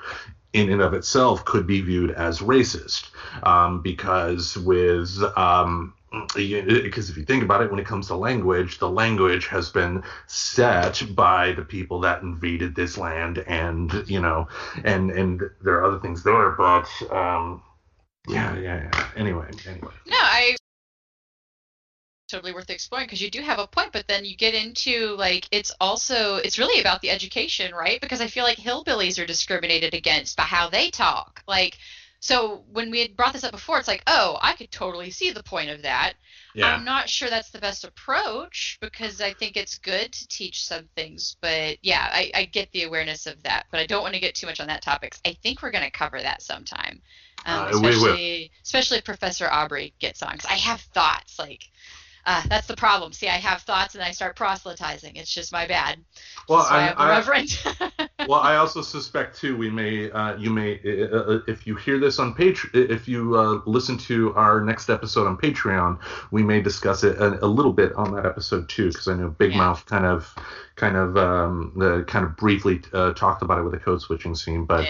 [SPEAKER 1] in and of itself could be viewed as racist um, because with um, because if you think about it, when it comes to language, the language has been set by the people that invaded this land, and you know, and and there are other things there, but um, yeah, yeah, yeah. Anyway, anyway.
[SPEAKER 2] No, I totally worth exploring because you do have a point, but then you get into like it's also it's really about the education, right? Because I feel like hillbillies are discriminated against by how they talk, like so when we had brought this up before, it's like, oh, I could totally see the point of that. Yeah. I'm not sure that's the best approach because I think it's good to teach some things, but yeah, I, I get the awareness of that, but I don't want to get too much on that topic. I think we're going to cover that sometime, um, uh, especially especially if Professor Aubrey gets on because I have thoughts like uh, that's the problem. See, I have thoughts and I start proselytizing. It's just my bad.
[SPEAKER 1] Well, I, I, reverend. well, I also suspect too. We may, uh, you may, uh, uh if you hear this on Patreon, if you uh, listen to our next episode on Patreon, we may discuss it a, a little bit on that episode too, because I know Big yeah. Mouth kind of, kind of, um, the kind of briefly uh, talked about it with the code switching scene, but.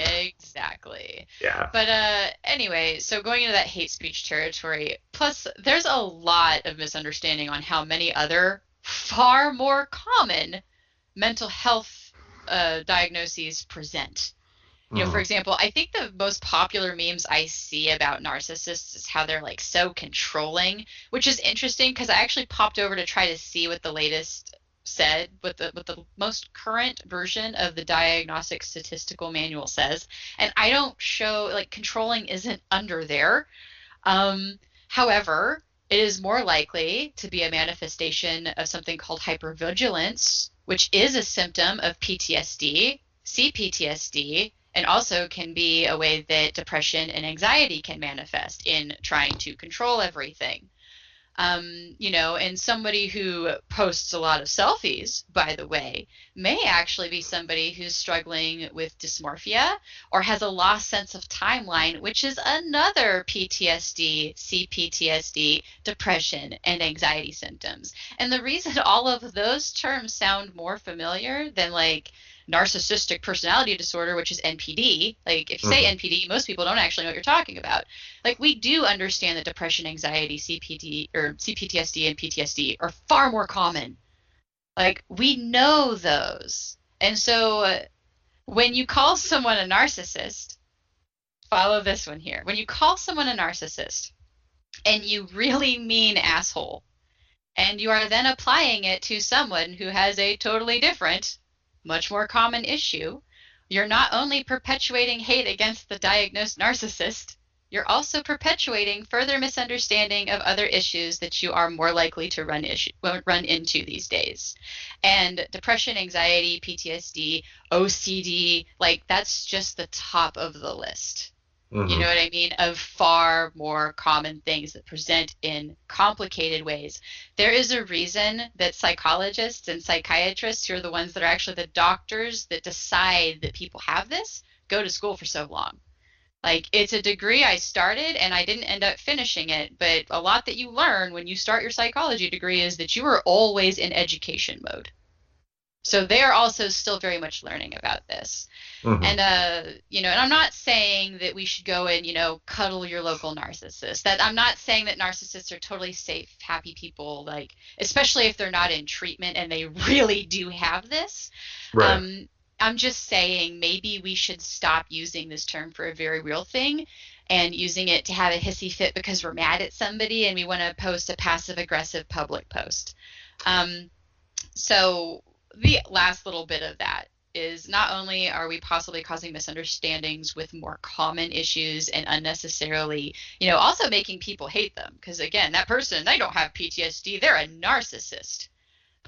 [SPEAKER 2] Exactly.
[SPEAKER 1] Yeah.
[SPEAKER 2] But uh, anyway, so going into that hate speech territory, plus there's a lot of misunderstanding on how many other far more common mental health uh, diagnoses present. You know, for mm. example, I think the most popular memes I see about narcissists is how they're like so controlling, which is interesting because I actually popped over to try to see what the latest said, what the what the most current version of the Diagnostic Statistical Manual says, and I don't show like controlling isn't under there. Um, however, it is more likely to be a manifestation of something called hypervigilance, which is a symptom of PTSD, CPTSD, and also can be a way that depression and anxiety can manifest in trying to control everything. Um, you know, and somebody who posts a lot of selfies, by the way, may actually be somebody who's struggling with dysmorphia or has a lost sense of timeline, which is another PTSD, CPTSD, depression, and anxiety symptoms. And the reason all of those terms sound more familiar than like narcissistic personality disorder, which is NPD. Like if you say mm-hmm. NPD, most people don't actually know what you're talking about. Like we do understand that depression, anxiety, CPT or CPTSD and PTSD are far more common. Like we know those. And so uh, when you call someone a narcissist, follow this one here. When you call someone a narcissist and you really mean asshole, and you are then applying it to someone who has a totally different much more common issue, you're not only perpetuating hate against the diagnosed narcissist, you're also perpetuating further misunderstanding of other issues that you are more likely to run issue, run into these days. And depression, anxiety, PTSD, OCD, like that's just the top of the list. Mm-hmm. You know what I mean? Of far more common things that present in complicated ways. There is a reason that psychologists and psychiatrists, who are the ones that are actually the doctors that decide that people have this, go to school for so long. Like, it's a degree I started and I didn't end up finishing it, but a lot that you learn when you start your psychology degree is that you are always in education mode. So they are also still very much learning about this. Mm-hmm. And uh, you know, and I'm not saying that we should go and, you know, cuddle your local narcissist. That I'm not saying that narcissists are totally safe, happy people, like especially if they're not in treatment and they really do have this. Right. Um, I'm just saying maybe we should stop using this term for a very real thing and using it to have a hissy fit because we're mad at somebody and we want to post a passive aggressive public post. Um, so the last little bit of that is not only are we possibly causing misunderstandings with more common issues and unnecessarily, you know, also making people hate them because again, that person they don't have PTSD, they're a narcissist.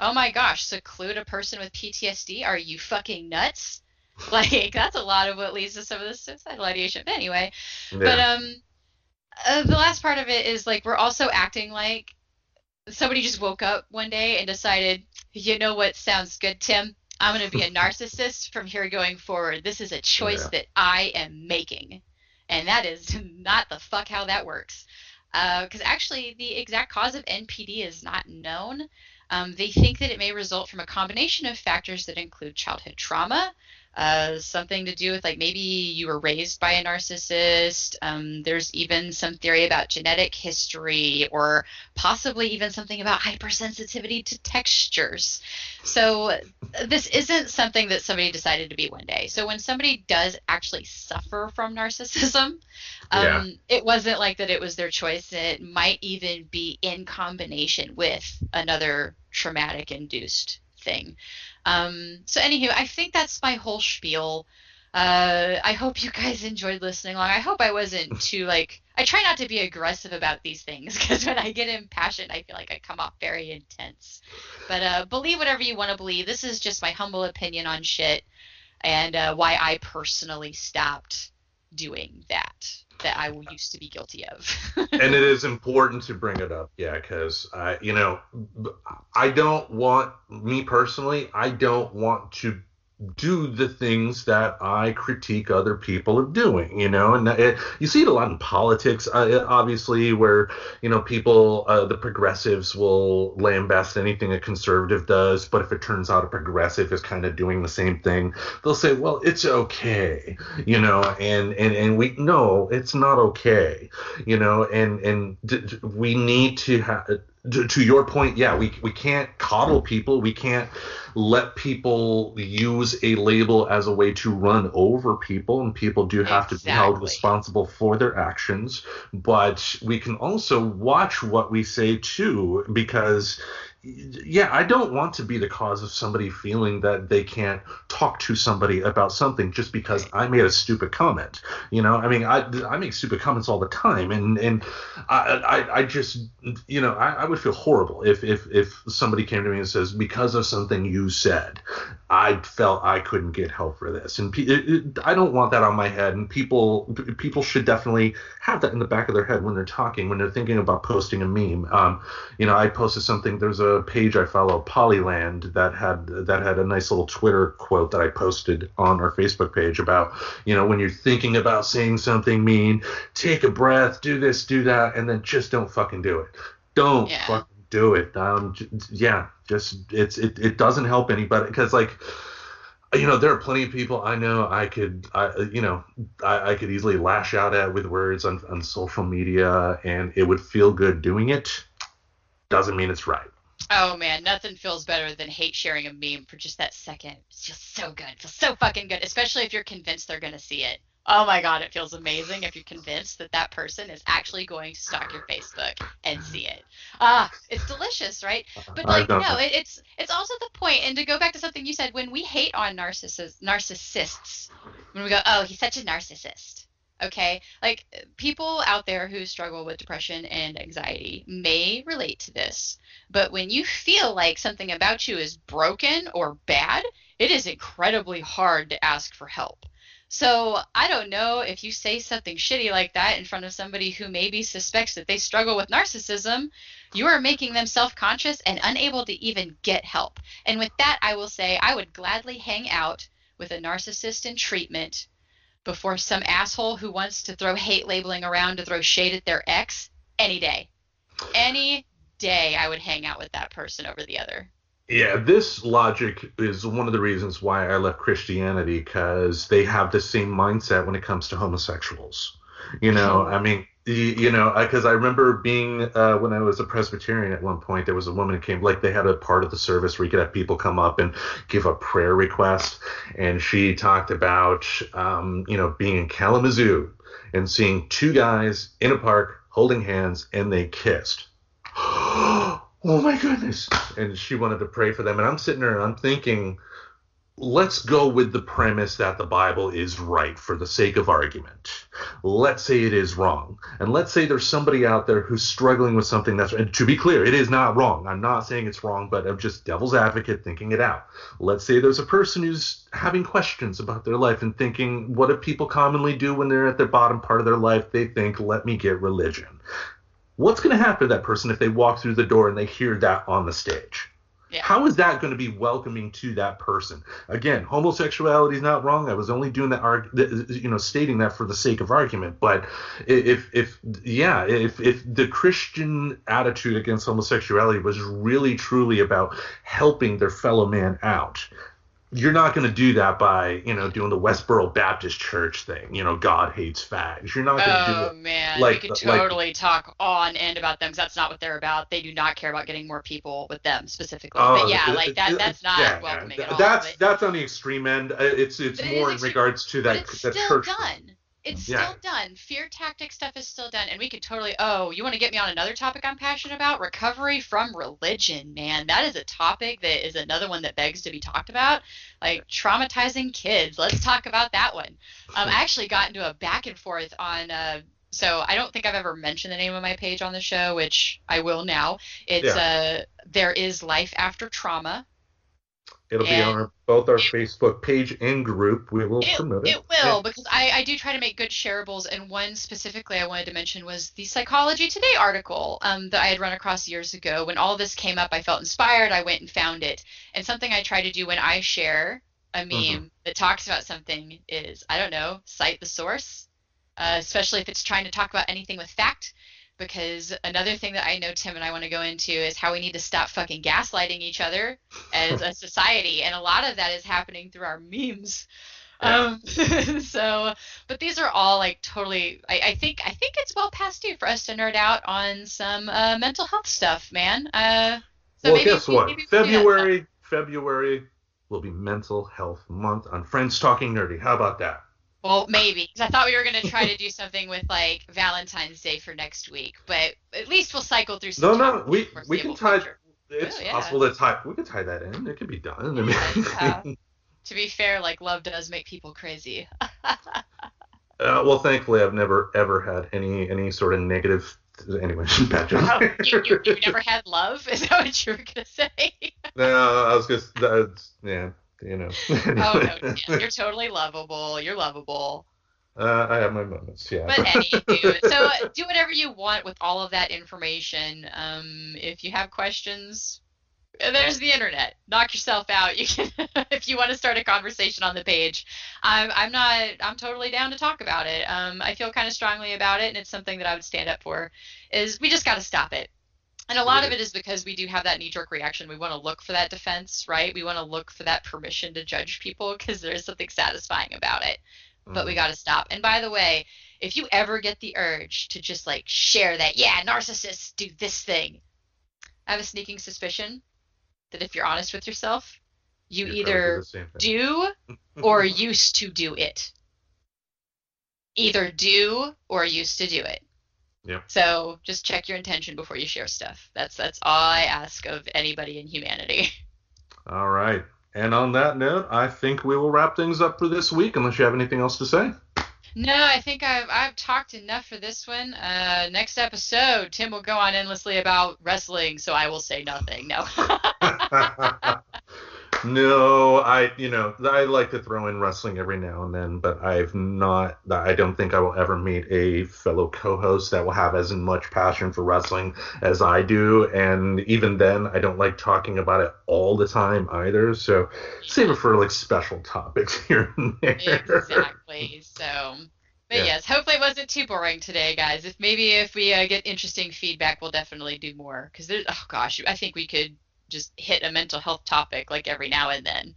[SPEAKER 2] Oh my gosh, seclude a person with PTSD? Are you fucking nuts? Like that's a lot of what leads to some of the suicidal ideation. But anyway, yeah. but um, uh, the last part of it is like we're also acting like somebody just woke up one day and decided, you know what sounds good, Tim? I'm going to be a narcissist from here going forward. This is a choice yeah. that I am making. And that is not the fuck how that works. Because uh, actually, the exact cause of NPD is not known. Um, they think that it may result from a combination of factors that include childhood trauma, uh, something to do with like maybe you were raised by a narcissist. Um, there's even some theory about genetic history or possibly even something about hypersensitivity to textures. So this isn't something that somebody decided to be one day. So when somebody does actually suffer from narcissism, um, yeah. it wasn't like that it was their choice. It might even be in combination with another traumatic induced thing. Um, so, anywho, I think that's my whole spiel. Uh, I hope you guys enjoyed listening along. I hope I wasn't too like. I try not to be aggressive about these things because when I get impassioned, I feel like I come off very intense. But uh, believe whatever you want to believe. This is just my humble opinion on shit and uh, why I personally stopped doing that that I used to be guilty of.
[SPEAKER 1] and it is important to bring it up, yeah, because I, you know, I don't want me personally, I don't want to do the things that I critique other people of doing, you know, and it, you see it a lot in politics, uh, obviously, where you know people, uh, the progressives will lambast anything a conservative does, but if it turns out a progressive is kind of doing the same thing, they'll say, well, it's okay, you know, and and and we no, it's not okay, you know, and and d- d- we need to have to, to, your point, yeah, we we can't coddle hmm. people. We can't let people use a label as a way to run over people, and people do have exactly. to be held responsible for their actions. But we can also watch what we say too, because yeah, I don't want to be the cause of somebody feeling that they can't talk to somebody about something just because I made a stupid comment. You know, I mean, I, I make stupid comments all the time, and and I I, I just you know I, I would feel horrible if if if somebody came to me and says because of something you said, I felt I couldn't get help for this, and it, it, I don't want that on my head. And people people should definitely have that in the back of their head when they're talking when they're thinking about posting a meme. Um, you know, I posted something. There's a page I follow, Polyland, that had that had a nice little Twitter quote that I posted on our Facebook page about, you know, when you're thinking about saying something mean, take a breath, do this, do that, and then just don't fucking do it. Don't yeah. Do it. Um, yeah, just it's it, it doesn't help anybody because like you know there are plenty of people i know i could I, you know I, I, could easily lash out at with words on, on social media and it would feel good doing it doesn't mean it's right
[SPEAKER 2] Oh man, nothing feels better than hate sharing a meme for just that second. It feels so good. It feels so fucking good, especially if you're convinced they're gonna see it. Oh my god, it feels amazing if you're convinced that that person is actually going to stalk your Facebook and see it. Ah, it's delicious, right? But like, no, it, it's it's also the point. And to go back to something you said, when we hate on narcissists, narcissists, when we go, oh, he's such a narcissist Okay. Like people out there who struggle with depression and anxiety may relate to this. But when you feel like something about you is broken or bad, it is incredibly hard to ask for help. So I don't know if you say something shitty like that in front of somebody who maybe suspects that they struggle with narcissism, you are making them self conscious and unable to even get help. And with that, I will say I would gladly hang out with a narcissist in treatment before some asshole who wants to throw hate labeling around to throw shade at their ex any day. Any day I would hang out with that person over the other.
[SPEAKER 1] Yeah, this logic is one of the reasons why I left Christianity because they have the same mindset when it comes to homosexuals. You know, I mean, you know, because I remember being uh, when I was a Presbyterian at one point, there was a woman who came, like they had a part of the service where you could have people come up and give a prayer request, and she talked about, um, you know, being in Kalamazoo and seeing two guys in a park holding hands and they kissed. oh my goodness! And she wanted to pray for them, and I'm sitting there and I'm thinking let's go with the premise that the Bible is right for the sake of argument. Let's say it is wrong. And let's say there's somebody out there who's struggling with something that's, and to be clear, it is not wrong. I'm not saying it's wrong, but I'm just devil's advocate thinking it out. Let's say there's a person who's having questions about their life and thinking, what do people commonly do when they're at the bottom part of their life? They think, let me get religion. What's going to happen to that person if they walk through the door and they hear that on the stage? Yeah. How is that going to be welcoming to that person? Again, homosexuality is not wrong. I was only doing that, you know, stating that for the sake of argument. But if, if, yeah, if, if the Christian attitude against homosexuality was really truly about helping their fellow man out, you're not going to do that by you know doing the Westboro Baptist Church thing. You know, God hates fags. You're not going to
[SPEAKER 2] Oh
[SPEAKER 1] do it.
[SPEAKER 2] Oh man,
[SPEAKER 1] like
[SPEAKER 2] we could
[SPEAKER 1] the- like-
[SPEAKER 2] totally talk on end about them because that's not what they're about. They do not care about getting more people with them specifically.
[SPEAKER 1] Oh,
[SPEAKER 2] but yeah,
[SPEAKER 1] it-
[SPEAKER 2] like that.
[SPEAKER 1] it-
[SPEAKER 2] That's not
[SPEAKER 1] yeah,
[SPEAKER 2] welcoming
[SPEAKER 1] yeah.
[SPEAKER 2] at all.
[SPEAKER 1] That's
[SPEAKER 2] but,
[SPEAKER 1] that's on the extreme end. Uh, It's it's
[SPEAKER 2] But it
[SPEAKER 1] more in
[SPEAKER 2] extreme-
[SPEAKER 1] regards to that that church.
[SPEAKER 2] done. It's
[SPEAKER 1] Yeah.
[SPEAKER 2] still done. Fear tactic stuff is still done, and we could totally. Oh, you want to get me on another topic I'm passionate about? Recovery from religion, man. That is a topic that is another one that begs to be talked about. Like traumatizing kids. Let's talk about that one. Um, I actually got into a back and forth on. Uh, so I don't think I've ever mentioned the name of my page on the show, which I will now. It's uh, there is life after trauma.
[SPEAKER 1] It'll be on our, both our
[SPEAKER 2] it-
[SPEAKER 1] Facebook page and group. We will
[SPEAKER 2] It,
[SPEAKER 1] promote it.
[SPEAKER 2] it will because I, I do try to make good shareables and one specifically I wanted to mention was the Psychology Today article um, that I had run across years ago. When all this came up, I felt inspired. I went and found it. And something I try to do when I share a meme
[SPEAKER 1] Mm-hmm.
[SPEAKER 2] that talks about something is I don't know, cite the source, uh, especially if it's trying to talk about anything with fact. Because another thing that I know Tim and I want to go into is how we need to stop fucking gaslighting each other as a society, and a lot of that is happening through our memes.
[SPEAKER 1] Yeah.
[SPEAKER 2] Um, so, but these are all like totally. I, I think I think it's well past due for us to nerd out on some uh, mental health stuff, man. Uh, so
[SPEAKER 1] well,
[SPEAKER 2] maybe
[SPEAKER 1] guess what?
[SPEAKER 2] maybe we can do that stuff.
[SPEAKER 1] February, February will be Mental Health Month on Friends Talking Nerdy. How about that?
[SPEAKER 2] Well, maybe because I thought we were gonna try to do something with like Valentine's Day for next week, but at least we'll cycle through.
[SPEAKER 1] No,
[SPEAKER 2] Some
[SPEAKER 1] no,
[SPEAKER 2] topics
[SPEAKER 1] we we can tie.
[SPEAKER 2] future.
[SPEAKER 1] It's
[SPEAKER 2] Oh, yeah.
[SPEAKER 1] possible to tie. We could tie that in. It could be done. I mean,
[SPEAKER 2] Yeah, yeah. To be fair, like love does make people crazy.
[SPEAKER 1] Uh, well, thankfully, I've never ever had any any sort of negative. Anyway, bad joke.
[SPEAKER 2] Oh, you, you, you never had love? Is that what you were gonna say?
[SPEAKER 1] no, I was just that's yeah, you know.
[SPEAKER 2] Oh no, you're totally lovable. You're lovable.
[SPEAKER 1] Uh, I have my moments, yeah.
[SPEAKER 2] But anywho, so do whatever you want with all of that information. Um, if you have questions, there's the internet. Knock yourself out. You can, if you want to start a conversation on the page. I'm, I'm not. I'm totally down to talk about it. Um, I feel kind of strongly about it, and it's something that I would stand up for. Is we just got to stop it. And a lot of it is because we do have that knee jerk reaction. We want to look for that defense, right? We want to look for that permission to judge people because there's something satisfying about it but we mm. got to stop. And by the way, if you ever get the urge to just like share that, yeah, narcissists do this thing, I have a sneaking suspicion that if you're honest with yourself, you
[SPEAKER 1] You're
[SPEAKER 2] either
[SPEAKER 1] the same thing.
[SPEAKER 2] do or used to do it. Either do or used to do it.
[SPEAKER 1] Yep.
[SPEAKER 2] So just check your intention before you share stuff. That's that's all I ask of anybody in humanity.
[SPEAKER 1] All right. And on that note, I think we will wrap things up for this week, unless you have anything else to say.
[SPEAKER 2] No, I think I've I've talked enough for this one. Uh, next episode, Tim will go on endlessly about wrestling, so I will say nothing. No.
[SPEAKER 1] no, I you know I like to throw in wrestling every now and then, but I've not. I don't think I will ever meet a fellow co-host that will have as much passion for wrestling as I do, and even then, I don't like talking about it all the time either. So save it for like special topics here and there.
[SPEAKER 2] exactly. So, but
[SPEAKER 1] Yeah.
[SPEAKER 2] yes, hopefully it wasn't too boring today, guys. If maybe if we uh, get interesting feedback, we'll definitely do more. Because there's, oh gosh, I think we could just hit a mental health topic like every now and then,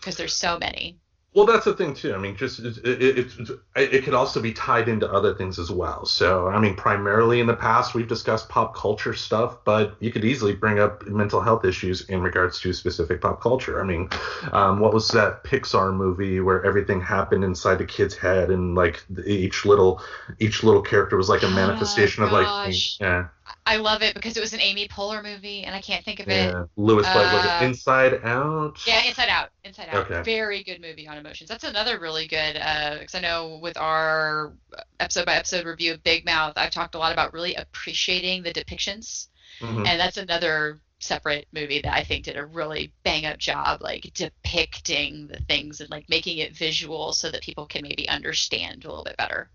[SPEAKER 2] because there's so many.
[SPEAKER 1] Well, that's the thing too. I mean, just it, it, it, it could also be tied into other things as well. So, I mean, primarily in the past we've discussed pop culture stuff, but you could easily bring up mental health issues in regards to specific pop culture. I mean, um, what was that Pixar movie where everything happened inside the kid's head and like each little each little character was like a
[SPEAKER 2] Oh,
[SPEAKER 1] manifestation of like yeah
[SPEAKER 2] I love it because it was an Amy Poehler movie, and I can't think of it.
[SPEAKER 1] yeah Lewis like was
[SPEAKER 2] Uh,
[SPEAKER 1] it Inside Out?
[SPEAKER 2] Yeah, Inside Out. Inside Out.
[SPEAKER 1] Okay.
[SPEAKER 2] Very good movie on emotions. That's another really good. Because I know with our episode by episode review of Big Mouth, I've talked a lot about really appreciating the depictions,
[SPEAKER 1] Mhm.
[SPEAKER 2] and that's another separate movie that I think did a really bang up job, like depicting the things and like making it visual so that people can maybe understand a little bit better.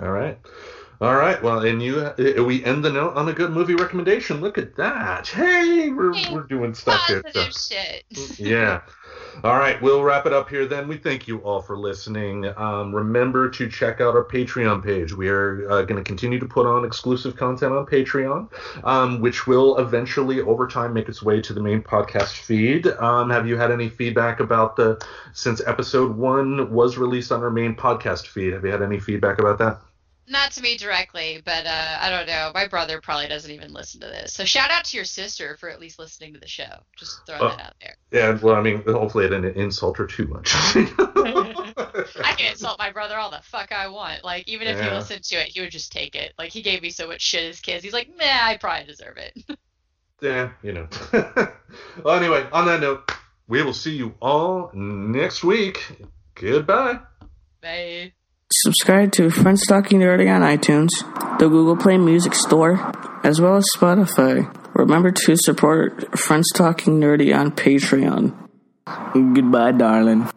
[SPEAKER 1] All right. All right. Well, and you, uh, we end the note on a good movie recommendation. Look at that. Hey, we're,
[SPEAKER 2] Hey,
[SPEAKER 1] we're doing stuff here. So-
[SPEAKER 2] shit.
[SPEAKER 1] yeah. All right, we'll wrap it up here then. We thank you all for listening. Um, remember to check out our Patreon page. We are uh, going to continue to put on exclusive content on Patreon, um, which will eventually, over time, make its way to the main podcast feed. Um, have you had any feedback about the since episode one was released on our main podcast feed? Have you had any feedback about that?
[SPEAKER 2] Not to me directly, but uh, I don't know. My brother probably doesn't even listen to this. So shout out to your sister for at least listening to the show. Just throwing uh, that out there.
[SPEAKER 1] Yeah, well, I mean, hopefully I didn't insult her too much.
[SPEAKER 2] I can insult my brother all the fuck I want. Like, even if yeah. he listened to it, he would just take it. Like, he gave me so much shit as kids. He's like, nah, I probably deserve it.
[SPEAKER 1] yeah, you know. well, anyway, on that note, we will see you all next week. Goodbye.
[SPEAKER 2] Bye.
[SPEAKER 3] Subscribe to Friends Talking Nerdy on iTunes, the Google Play Music Store, as well as Spotify. Remember to support Friends Talking Nerdy on Patreon. Goodbye, darling.